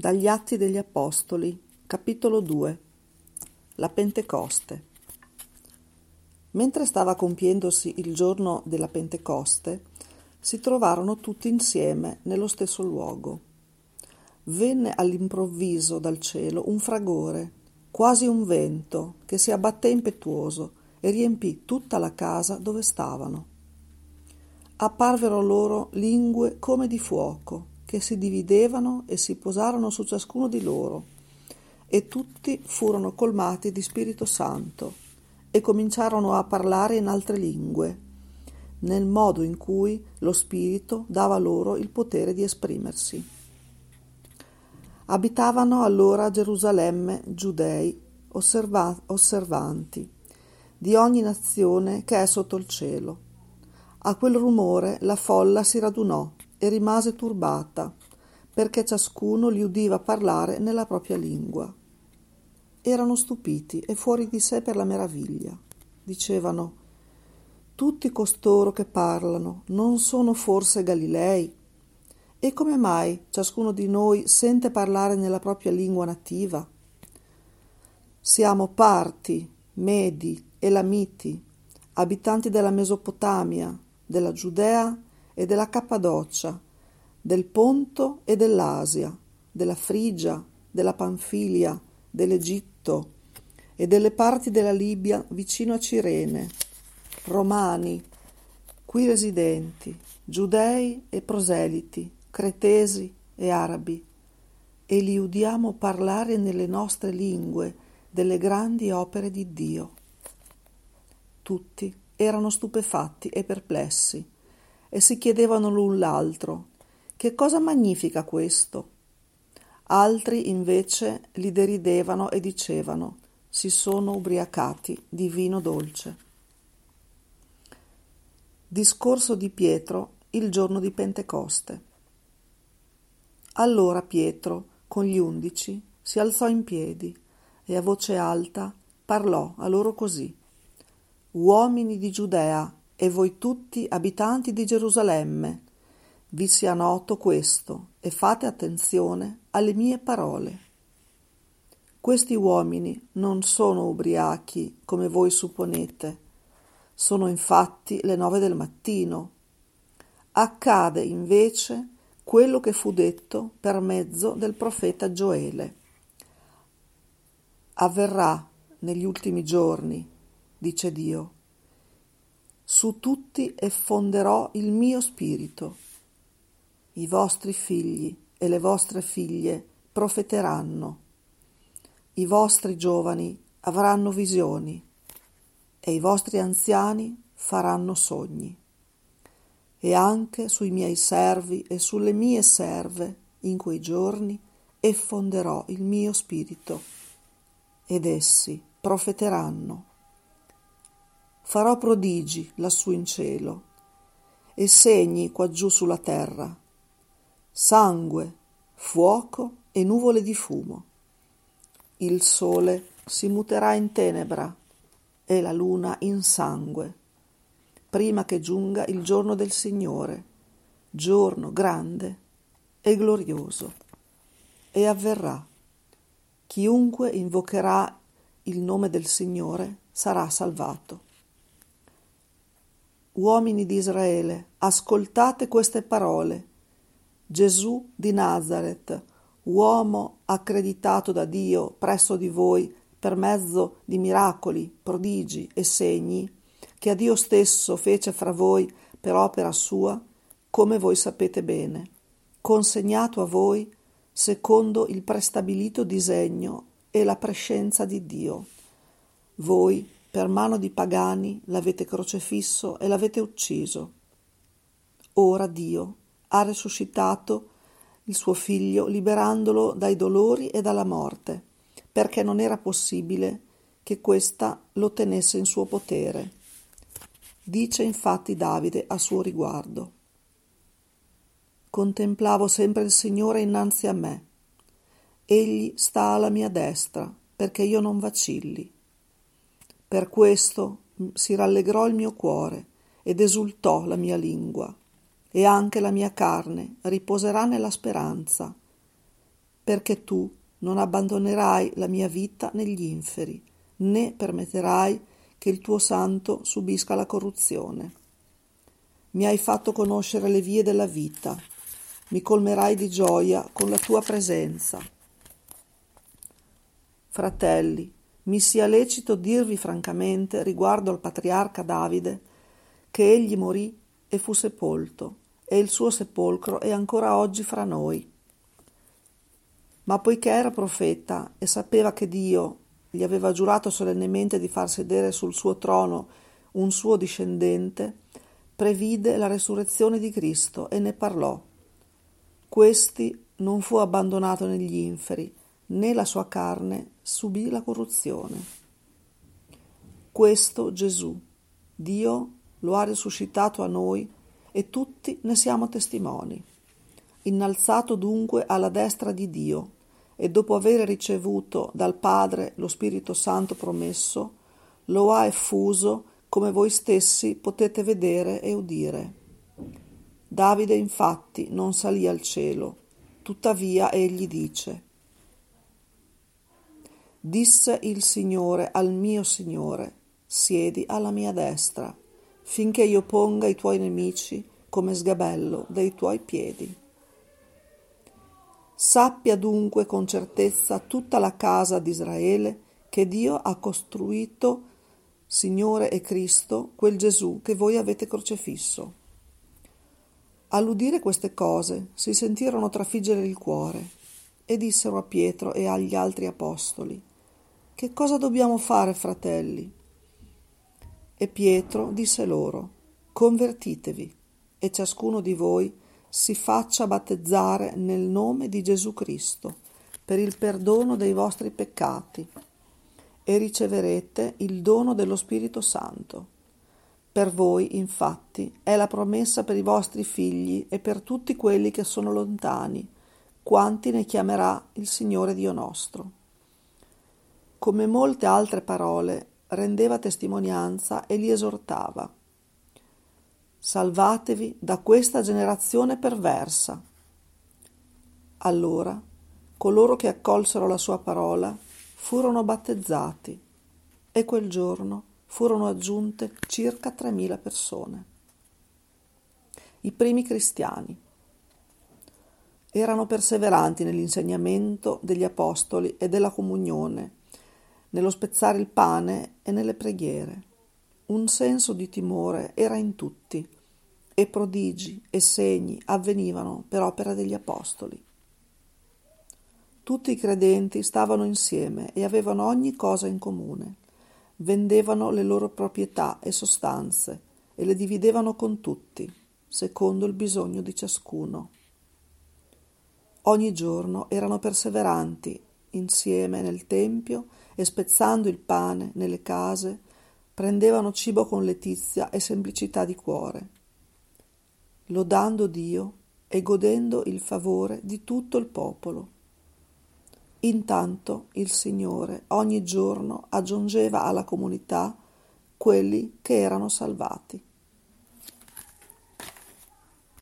Dagli Atti degli Apostoli, capitolo 2 La Pentecoste Mentre stava compiendosi il giorno della Pentecoste, si trovarono tutti insieme nello stesso luogo. Venne all'improvviso dal cielo un fragore, quasi un vento, che si abbatté impetuoso e riempì tutta la casa dove stavano. Apparvero loro lingue come di fuoco che si dividevano e si posarono su ciascuno di loro, e tutti furono colmati di Spirito Santo, e cominciarono a parlare in altre lingue, nel modo in cui lo Spirito dava loro il potere di esprimersi. Abitavano allora a Gerusalemme giudei osserva- osservanti di ogni nazione che è sotto il cielo. A quel rumore la folla si radunò e rimase turbata, perché ciascuno li udiva parlare nella propria lingua. Erano stupiti e fuori di sé per la meraviglia. Dicevano Tutti costoro che parlano non sono forse Galilei? E come mai ciascuno di noi sente parlare nella propria lingua nativa? Siamo parti, medi, elamiti, abitanti della Mesopotamia, della Giudea e della Cappadocia, del Ponto e dell'Asia, della Frigia, della Panfilia, dell'Egitto e delle parti della Libia vicino a Cirene, romani, qui residenti, giudei e proseliti, cretesi e arabi, e li udiamo parlare nelle nostre lingue delle grandi opere di Dio. Tutti erano stupefatti e perplessi e si chiedevano l'un l'altro che cosa magnifica questo? Altri invece li deridevano e dicevano si sono ubriacati di vino dolce. Discorso di Pietro il giorno di Pentecoste. Allora Pietro, con gli undici, si alzò in piedi e a voce alta parlò a loro così. Uomini di Giudea e voi tutti abitanti di Gerusalemme, vi sia noto questo e fate attenzione alle mie parole. Questi uomini non sono ubriachi come voi supponete, sono infatti le nove del mattino. Accade invece quello che fu detto per mezzo del profeta Gioele. Avverrà negli ultimi giorni, dice Dio su tutti effonderò il mio spirito. I vostri figli e le vostre figlie profeteranno. I vostri giovani avranno visioni e i vostri anziani faranno sogni. E anche sui miei servi e sulle mie serve in quei giorni effonderò il mio spirito ed essi profeteranno farò prodigi lassù in cielo e segni quaggiù sulla terra, sangue, fuoco e nuvole di fumo. Il sole si muterà in tenebra e la luna in sangue, prima che giunga il giorno del Signore, giorno grande e glorioso. E avverrà. Chiunque invocherà il nome del Signore sarà salvato. Uomini di Israele, ascoltate queste parole. Gesù di Nazareth, uomo accreditato da Dio presso di voi per mezzo di miracoli, prodigi e segni, che a Dio stesso fece fra voi per opera sua, come voi sapete bene, consegnato a voi secondo il prestabilito disegno e la prescenza di Dio. Voi per mano di pagani l'avete crocefisso e l'avete ucciso. Ora Dio ha risuscitato il suo figlio liberandolo dai dolori e dalla morte, perché non era possibile che questa lo tenesse in suo potere. Dice infatti Davide a suo riguardo. Contemplavo sempre il Signore innanzi a me. Egli sta alla mia destra, perché io non vacilli. Per questo si rallegrò il mio cuore ed esultò la mia lingua, e anche la mia carne riposerà nella speranza, perché tu non abbandonerai la mia vita negli inferi, né permetterai che il tuo santo subisca la corruzione. Mi hai fatto conoscere le vie della vita, mi colmerai di gioia con la tua presenza. Fratelli, mi sia lecito dirvi francamente riguardo al patriarca Davide che egli morì e fu sepolto, e il suo sepolcro è ancora oggi fra noi. Ma poiché era profeta e sapeva che Dio gli aveva giurato solennemente di far sedere sul suo trono un suo discendente, previde la resurrezione di Cristo e ne parlò. Questi non fu abbandonato negli inferi, né la sua carne subì la corruzione. Questo Gesù, Dio lo ha risuscitato a noi e tutti ne siamo testimoni. Innalzato dunque alla destra di Dio e dopo aver ricevuto dal Padre lo Spirito Santo promesso, lo ha effuso come voi stessi potete vedere e udire. Davide infatti non salì al cielo, tuttavia egli dice Disse il Signore al mio Signore, siedi alla mia destra, finché io ponga i tuoi nemici come sgabello dei tuoi piedi. Sappia dunque con certezza tutta la casa di Israele che Dio ha costruito Signore e Cristo, quel Gesù che voi avete crocifisso. All'udire queste cose si sentirono trafiggere il cuore e dissero a Pietro e agli altri apostoli, Che cosa dobbiamo fare, fratelli? E Pietro disse loro, Convertitevi e ciascuno di voi si faccia battezzare nel nome di Gesù Cristo per il perdono dei vostri peccati e riceverete il dono dello Spirito Santo. Per voi, infatti, è la promessa per i vostri figli e per tutti quelli che sono lontani, quanti ne chiamerà il Signore Dio nostro. Come molte altre parole, rendeva testimonianza e li esortava. Salvatevi da questa generazione perversa. Allora coloro che accolsero la sua parola furono battezzati e quel giorno furono aggiunte circa 3.000 persone. I primi cristiani erano perseveranti nell'insegnamento degli apostoli e della comunione, nello spezzare il pane e nelle preghiere. Un senso di timore era in tutti e prodigi e segni avvenivano per opera degli apostoli. Tutti i credenti stavano insieme e avevano ogni cosa in comune. Vendevano le loro proprietà e sostanze e le dividevano con tutti, secondo il bisogno di ciascuno. Ogni giorno erano perseveranti insieme nel tempio e spezzando il pane nelle case, prendevano cibo con letizia e semplicità di cuore, lodando Dio e godendo il favore di tutto il popolo. Intanto il Signore ogni giorno aggiungeva alla comunità quelli che erano salvati.